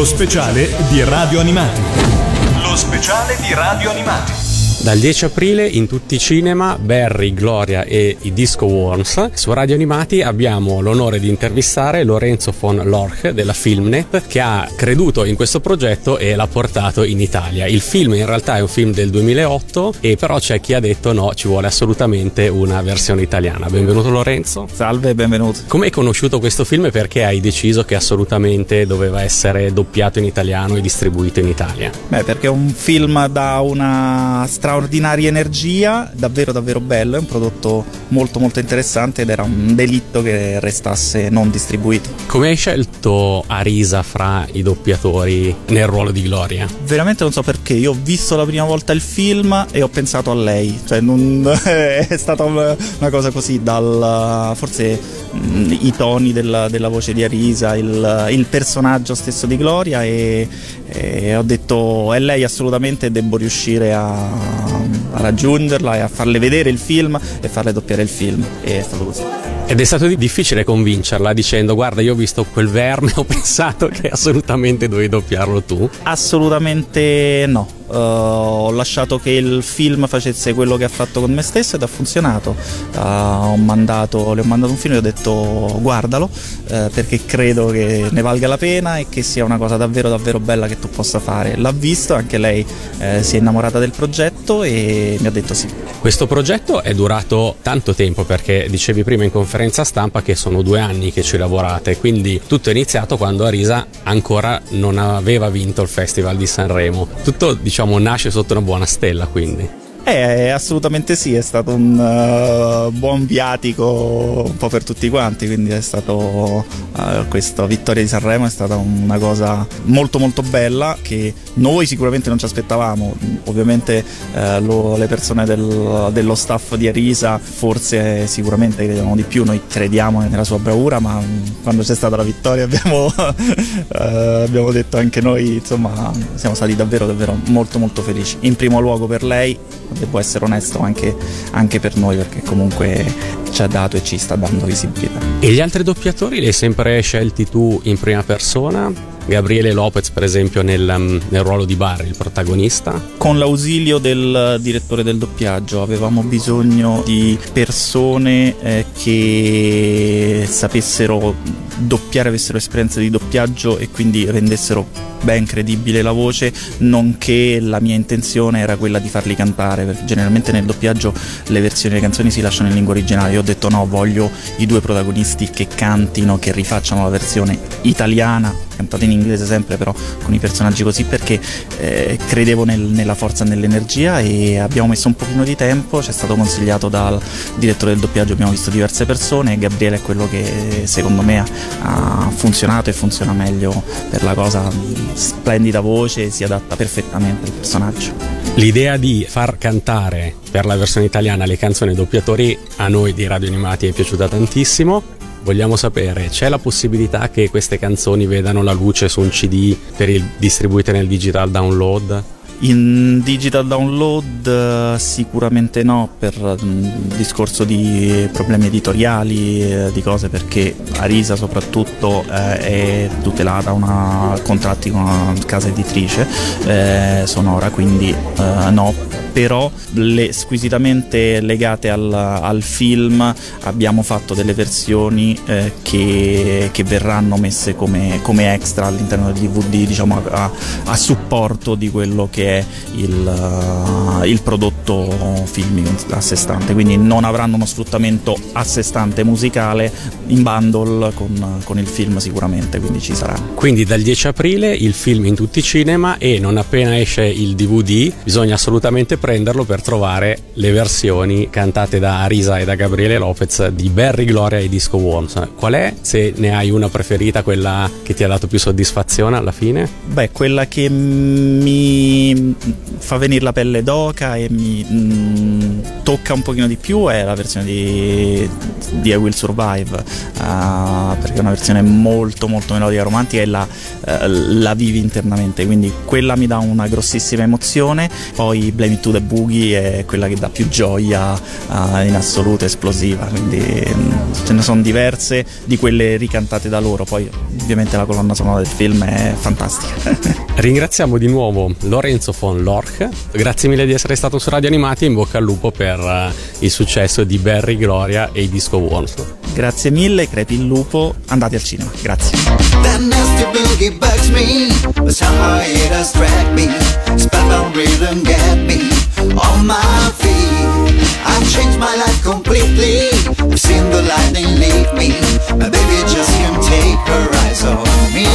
Lo speciale di Radio Animati. Lo speciale di Radio Animati. Dal 10 aprile in tutti i cinema Barry, Gloria e i Disco Worms. Su Radio Animati abbiamo l'onore di intervistare Lorenzo von Lorch della Filmnet che ha creduto in questo progetto e l'ha portato in Italia. Il film in realtà è un film del 2008 e però c'è chi ha detto no, ci vuole assolutamente una versione italiana. Benvenuto Lorenzo. Salve, benvenuto. Come hai conosciuto questo film e perché hai deciso che assolutamente doveva essere doppiato in italiano e distribuito in Italia? Beh, perché è un film da una strada straordinaria energia, davvero davvero bello, è un prodotto molto molto interessante ed era un delitto che restasse non distribuito. Come hai scelto Arisa fra i doppiatori nel ruolo di Gloria? Veramente non so perché, io ho visto la prima volta il film e ho pensato a lei, cioè non, è stata una cosa così dal forse mh, i toni della, della, voce di Arisa, il, il personaggio stesso di Gloria e, e ho detto è lei assolutamente devo riuscire a a raggiungerla e a farle vedere il film e farle doppiare il film e è stato così. Ed è stato difficile convincerla dicendo guarda io ho visto quel verme ho pensato che assolutamente dovevi doppiarlo tu? Assolutamente no, Uh, ho lasciato che il film facesse quello che ha fatto con me stesso ed ha funzionato. Uh, ho mandato, le ho mandato un film e ho detto guardalo uh, perché credo che ne valga la pena e che sia una cosa davvero davvero bella che tu possa fare. L'ha visto, anche lei si è innamorata del progetto e mi ha detto sì. Questo progetto è durato tanto tempo perché dicevi prima in conferenza stampa che sono due anni che ci lavorate, quindi tutto è iniziato quando Arisa ancora non aveva vinto il Festival di Sanremo. Tutto diciamo diciamo nasce sotto una buona stella quindi. Eh, assolutamente sì, è stato un uh, buon viatico un po' per tutti quanti, quindi è stato uh, questa vittoria di Sanremo è stata una cosa molto molto bella che noi sicuramente non ci aspettavamo, ovviamente uh, lo, le persone del, dello staff di Arisa forse sicuramente credevano di più, noi crediamo nella sua bravura, ma quando c'è stata la vittoria abbiamo, abbiamo detto anche noi, insomma, siamo stati davvero davvero molto molto felici. In primo luogo per lei devo essere onesto anche, anche per noi perché comunque ci ha dato e ci sta dando visibilità. E gli altri doppiatori li hai sempre scelti tu in prima persona? Gabriele Lopez, per esempio, nel, mm, nel, ruolo di Barry, il protagonista? Con l'ausilio del direttore del doppiaggio avevamo bisogno di persone eh, che sapessero doppiare, avessero esperienza di doppiaggio e quindi rendessero ben credibile la voce, nonché la mia intenzione era quella di farli cantare, perché generalmente nel doppiaggio le versioni delle canzoni si lasciano in lingua originale. Io ho detto no, voglio i due protagonisti che cantino, che rifacciano la versione italiana cantate in inglese sempre però con i personaggi così perché eh, credevo nel, nella forza e nell'energia e abbiamo messo un pochino di tempo, ci è stato consigliato dal direttore del doppiaggio, abbiamo visto diverse persone e Gabriele è quello che secondo me ha funzionato e funziona meglio per la cosa, splendida voce, si adatta perfettamente al personaggio. L'idea di far cantare per la versione italiana le canzoni doppiatori a noi di Radio Animati è piaciuta tantissimo vogliamo sapere, c'è la possibilità che queste canzoni vedano la luce su un CD per distribuite nel digital download? In digital download eh, sicuramente no per mm, discorso di problemi editoriali, eh, di cose perché Arisa soprattutto eh, è tutelata da contratti con una casa editrice eh, sonora, quindi eh, no però le, squisitamente legate al, al, film abbiamo fatto delle versioni eh, che, che, verranno messe come, come, extra all'interno del DVD diciamo a, a supporto di quello che è il, uh, il prodotto filmico a sé stante. Quindi non avranno uno sfruttamento a sé stante musicale in bundle con, con il film sicuramente quindi ci sarà. Quindi dal 10 aprile il film in tutti i cinema e non appena esce il DVD bisogna assolutamente prenderlo per trovare le versioni cantate da Arisa e da Gabriele Lopez di Barry Gloria e Disco Worms. Qual è, se ne hai una preferita, quella che ti ha dato più soddisfazione alla fine? Beh, quella che mi fa venire la pelle d'oca e mi mm, tocca un pochino di più è la versione di, di I Will Survive, uh, perché è una versione molto molto melodica romantica e la, uh, la vivi internamente, quindi quella mi dà una grossissima emozione. Poi Blame It to the Boogie è quella che dà più gioia uh, in assoluto, esplosiva, quindi um, ce ne sono diverse di quelle ricantate da loro, poi ovviamente la colonna sonora del film è fantastica. Ringraziamo di nuovo Lorenzo von Lorch, grazie mille di essere stato su Radio Animati e in bocca al lupo per uh, il successo di Barry, Gloria e i Disco Worms. Grazie mille, crepi il lupo, andate al cinema, grazie. I've changed my life completely. I've seen the lightning leave me. My baby just can't take her eyes off me.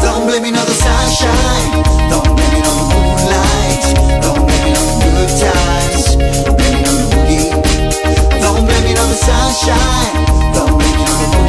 Don't blame me on the sunshine. Don't blame me on the moonlight. Don't blame me on the good times. Blame me on the boogie. Don't blame me on the sunshine. Don't blame me on the moonlight.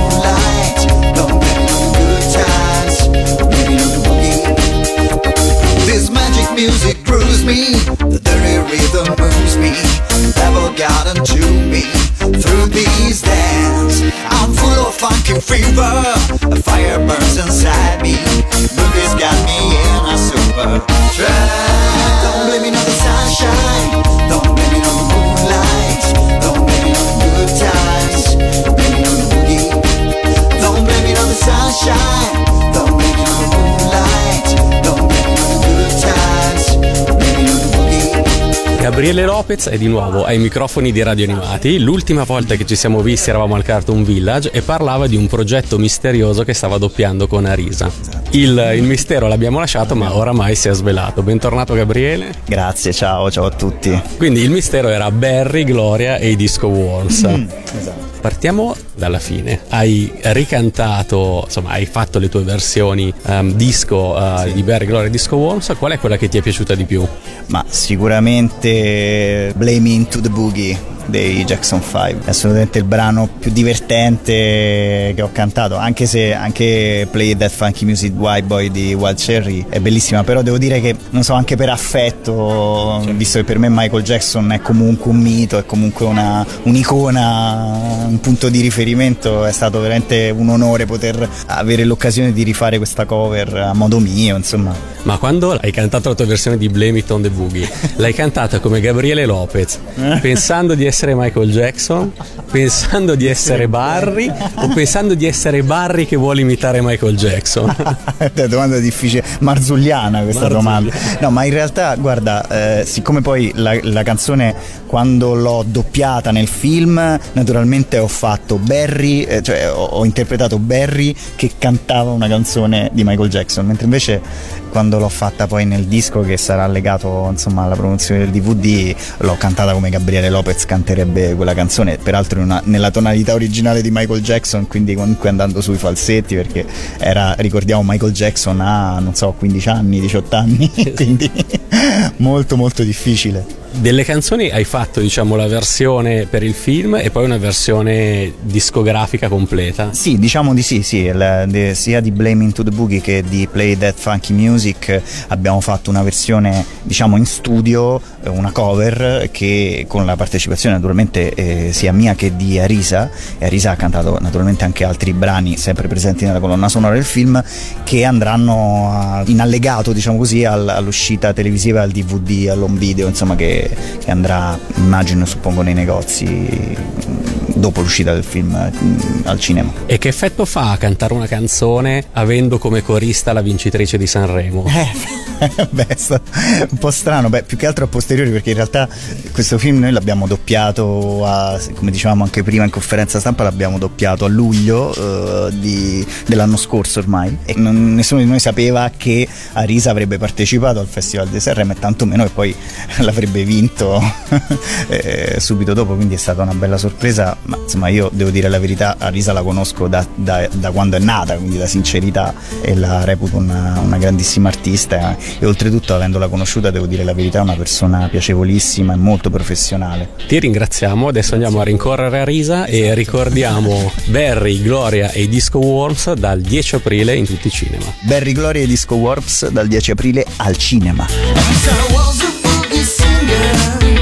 Gabriele Lopez è di nuovo ai microfoni di Radio Animati. L'ultima volta che ci siamo visti eravamo al Cartoon Village e parlava di un progetto misterioso che stava doppiando con Arisa. Il, il mistero l'abbiamo lasciato, ma oramai si è svelato. Bentornato Gabriele. Grazie, ciao, ciao a tutti. Quindi il mistero era Barry, Gloria e i Disco Wars. Mm, esatto. Partiamo dalla fine. Hai ricantato, insomma, hai fatto le tue versioni um, disco uh, sì. di Barry, Gloria e Disco Wars. Qual è quella che ti è piaciuta di più? Ma sicuramente Blaming to the Boogie dei Jackson 5. È assolutamente il brano più divertente che ho cantato, anche se anche Play That Funky Music White Boy di Wild Cherry è bellissima, però devo dire che, non so, anche per affetto, visto che per me Michael Jackson è comunque un mito, è comunque una, un'icona, un punto di riferimento, è stato veramente un onore poter avere l'occasione di rifare questa cover a modo mio, insomma. Ma quando hai cantato la tua versione di Blame It on the Boogie, l'hai cantata come Gabriele Lopez, pensando di essere Michael Jackson, pensando di essere Barry o pensando di essere Barry che vuole imitare Michael Jackson? È domanda difficile, marzulliana questa Marzulliana. domanda. No, ma in realtà, guarda, eh, siccome poi la, la canzone quando l'ho doppiata nel film, naturalmente ho fatto Barry, eh, cioè ho, ho interpretato Barry che cantava una canzone di Michael Jackson, mentre invece quando l'ho fatta poi nel disco che sarà legato insomma alla promozione del DVD l'ho cantata come Gabriele Lopez canterebbe quella canzone peraltro una, nella tonalità originale di Michael Jackson quindi comunque andando sui falsetti perché era ricordiamo Michael Jackson ha non so 15 anni 18 anni quindi molto molto difficile delle canzoni hai fatto diciamo la versione per il film e poi una versione discografica completa? Sì diciamo di sì, sì. La, de, sia di Blaming to the Boogie che di Play That Funky Music abbiamo fatto una versione diciamo in studio una cover che con la partecipazione naturalmente eh, sia mia che di Arisa. E Arisa ha cantato naturalmente anche altri brani sempre presenti nella colonna sonora del film che andranno a, in allegato diciamo così all'uscita televisiva al DVD all'home video insomma che che, andrà, immagino, suppongo, nei negozi dopo l'uscita del film al cinema. E che effetto fa cantare una canzone avendo come corista la vincitrice di Sanremo? Eh, beh, è un po' strano, beh, più che altro a posteriori perché in realtà questo film noi l'abbiamo doppiato, a, come dicevamo anche prima in conferenza stampa, l'abbiamo doppiato a luglio eh, di, dell'anno scorso ormai e non, nessuno di noi sapeva che Arisa avrebbe partecipato al Festival di Sanremo e tantomeno che poi l'avrebbe vinto eh, subito dopo, quindi è stata una bella sorpresa ma insomma io devo dire la verità, Arisa la conosco da, da, da quando è nata, quindi da sincerità e la reputo una, una grandissima artista e oltretutto avendola conosciuta devo dire la verità è una persona piacevolissima e molto professionale. Ti ringraziamo, adesso andiamo a rincorrere Arisa e ricordiamo Barry, Gloria e Disco Worms dal 10 aprile in tutti i cinema. Barry, Gloria e Disco Worms dal 10 aprile al cinema. again.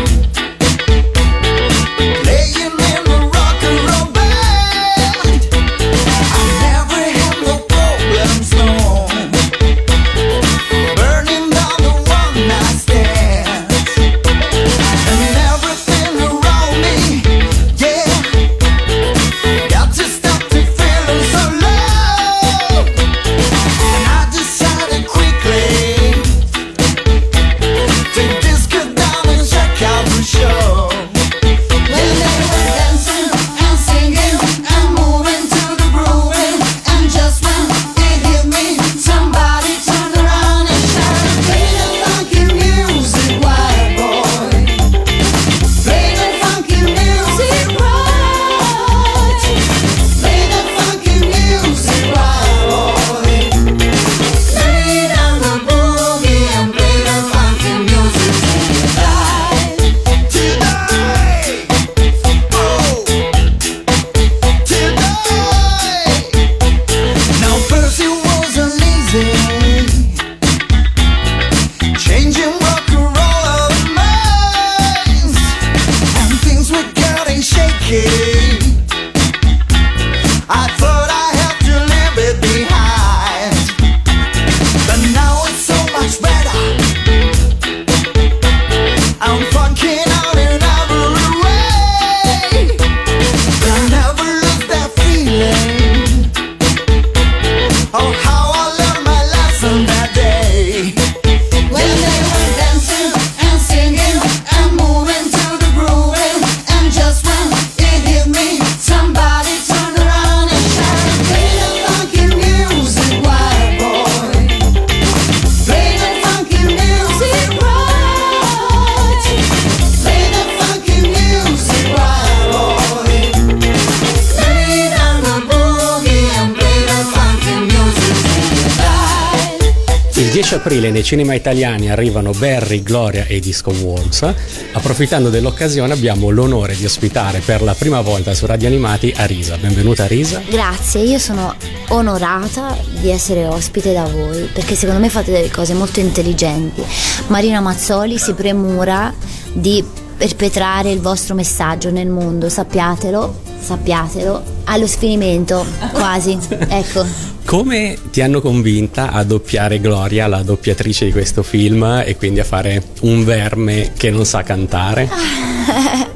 15 aprile nei cinema italiani arrivano Barry, Gloria e Disco Worms. Approfittando dell'occasione abbiamo l'onore di ospitare per la prima volta su Radio Animati Arisa. Benvenuta Arisa. Grazie, io sono onorata di essere ospite da voi perché secondo me fate delle cose molto intelligenti. Marina Mazzoli si premura di perpetrare il vostro messaggio nel mondo, sappiatelo, sappiatelo, allo sfinimento quasi. Ecco. Come ti hanno convinta a doppiare Gloria, la doppiatrice di questo film, e quindi a fare un verme che non sa cantare?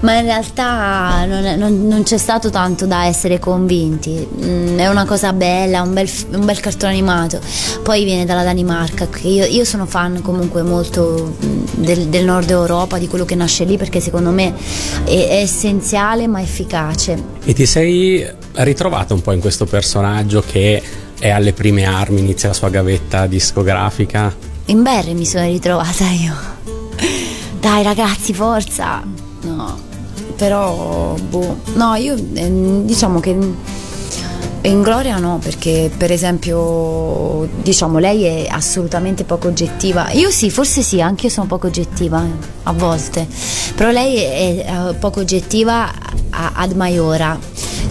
Ma in realtà non, non- non c'è stato tanto da essere convinti. Mm, è una cosa bella, un bel, un bel cartone animato. Poi viene dalla Danimarca. Io, io sono fan comunque molto mm, del, del nord Europa, di quello che nasce lì, perché secondo me è, è essenziale ma efficace. E ti sei ritrovata un po' in questo personaggio che è alle prime armi, inizia la sua gavetta discografica? In Barry mi sono ritrovata io. Dai ragazzi, forza! No, però, boh. No, io ehm, diciamo che in Gloria no, perché per esempio, diciamo, lei è assolutamente poco oggettiva. Io sì, forse sì, anche io sono poco oggettiva a volte, però lei è, eh, poco oggettiva ad Maiora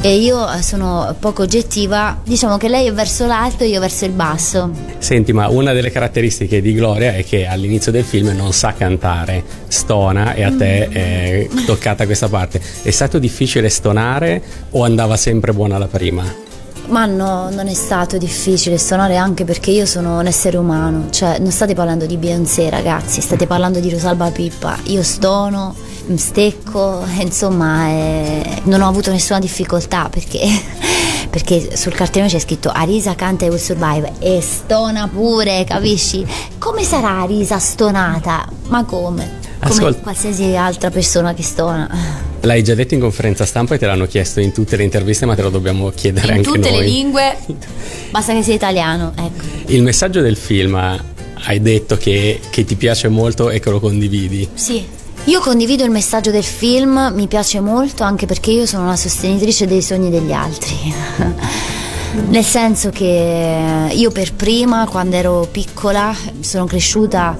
e io sono poco oggettiva, diciamo che lei è verso l'alto e io verso il basso. Senti, ma una delle caratteristiche di Gloria è che all'inizio del film non sa cantare, stona e a te è toccata questa parte. È stato difficile stonare o andava sempre buona la prima? Ma no, non è stato difficile suonare anche perché io sono un essere umano, cioè non state parlando di Beyoncé ragazzi, state parlando di Rosalba Pippa, io stono, stecco, insomma eh, non ho avuto nessuna difficoltà perché, perché sul cartellone c'è scritto Arisa canta e will survive e stona pure, capisci? Come sarà Arisa stonata? Ma come? Come Ascolta. qualsiasi altra persona che stona. L'hai già detto in conferenza stampa e te l'hanno chiesto in tutte le interviste, ma te lo dobbiamo chiedere In anche tutte noi. le lingue, basta che sia italiano, ecco. Il messaggio del film hai detto che, che ti piace molto e che lo condividi. Sì. Io condivido il messaggio del film, mi piace molto anche perché io sono una sostenitrice dei sogni degli altri. Nel senso che io per prima, quando ero piccola, sono cresciuta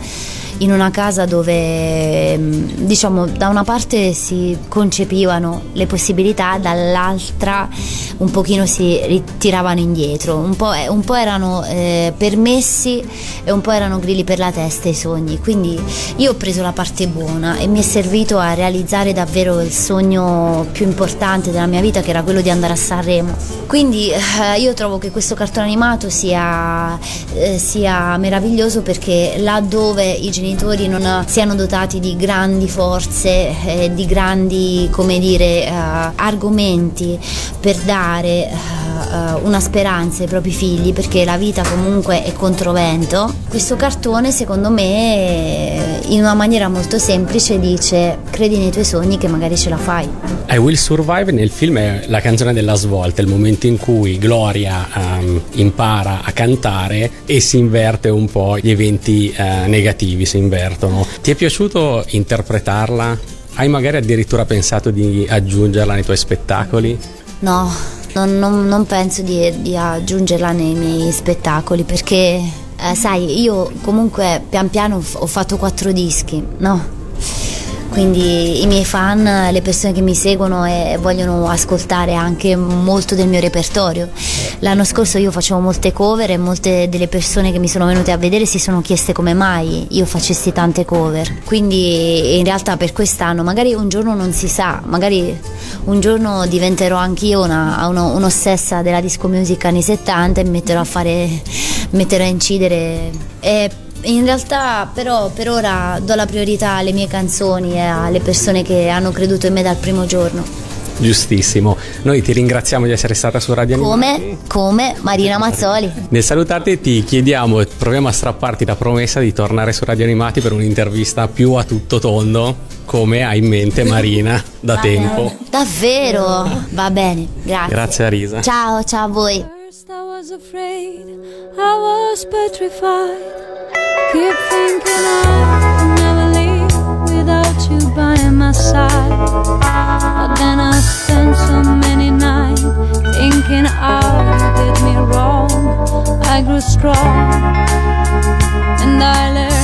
in una casa dove mm, diciamo da una parte si concepivano le possibilità, dall'altra un pochino si ritiravano indietro, un po', un po' erano eh, permessi e un po' erano grilli per la testa i sogni. Quindi io ho preso la parte buona e mi è servito a realizzare davvero il sogno più importante della mia vita che era quello di andare a Sanremo. Quindi eh, io trovo che questo cartone animato sia, eh, sia meraviglioso perché laddove i genitori non siano dotati di grandi forze, eh, di grandi, come dire, eh, argomenti per dare eh, eh, una speranza ai propri figli, perché la vita comunque è controvento, questo cartone secondo me in una maniera molto semplice dice credi nei tuoi sogni che magari ce la fai. I Will Survive nel film è la canzone della svolta, il momento in cui Gloria ehm, impara a cantare e si inverte un po', gli eventi eh, negativi si invertono. Ti è piaciuto interpretarla? Hai magari addirittura pensato di aggiungerla nei tuoi spettacoli? No, non, non- non penso di, di aggiungerla nei miei spettacoli perché, eh, sai, io comunque pian piano ho fatto quattro dischi, no? Quindi i miei fan, le persone che mi seguono e vogliono ascoltare anche molto del mio repertorio. L'anno scorso io facevo molte cover e molte delle persone che mi sono venute a vedere si sono chieste come mai io facessi tante cover. Quindi in realtà per quest'anno magari un giorno non si sa, magari un giorno diventerò anch'io una, uno, un'ossessa della disco music anni 70 e metterò a fare, metterò a incidere. E in realtà però per ora do la priorità alle mie canzoni e alle persone che hanno creduto in me dal primo giorno. Giustissimo. Noi ti ringraziamo di essere stata su Radio Animati. Come? Come? Marina Mazzoli. Nel salutarti ti chiediamo e proviamo a strapparti la promessa di tornare su Radio Animati per un'intervista più a tutto tondo, come ha in mente Marina da tempo. Davvero? Va bene, grazie. Grazie a Risa. Ciao, ciao a voi. First I was afraid, I was petrified. Keep thinking I never without you by my side. But then I spent so many nights thinking did me wrong. I grew strong and I learned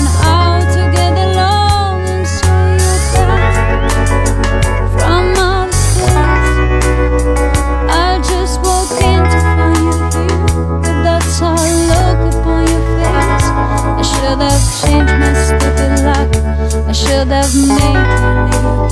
changed my stupid luck. I should have made you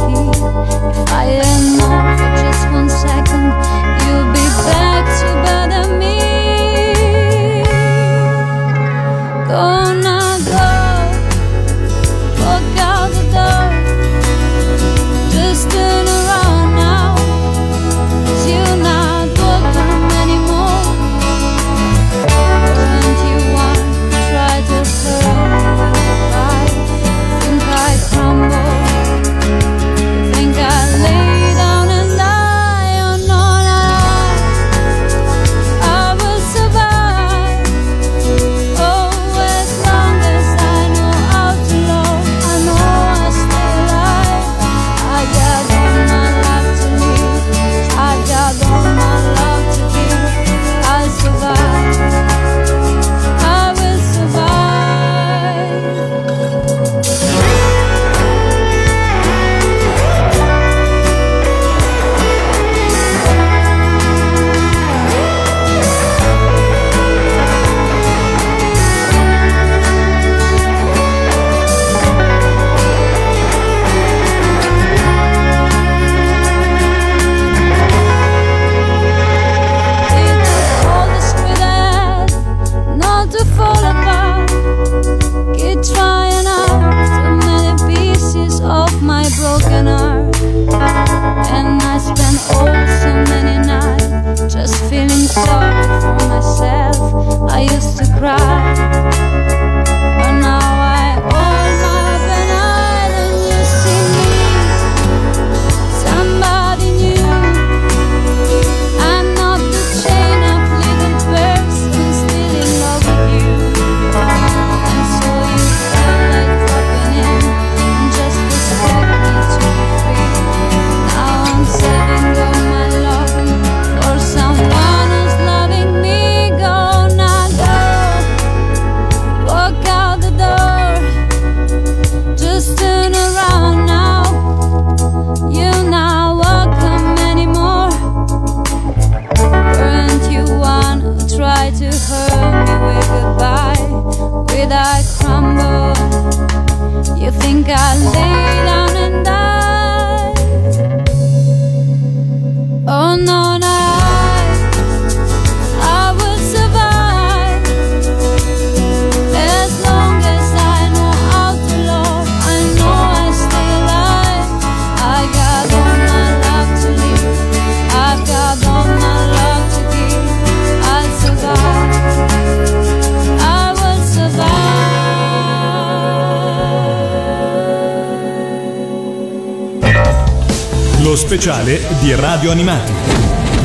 speciale di Radio Animati.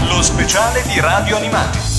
Lo speciale di Radio Animati.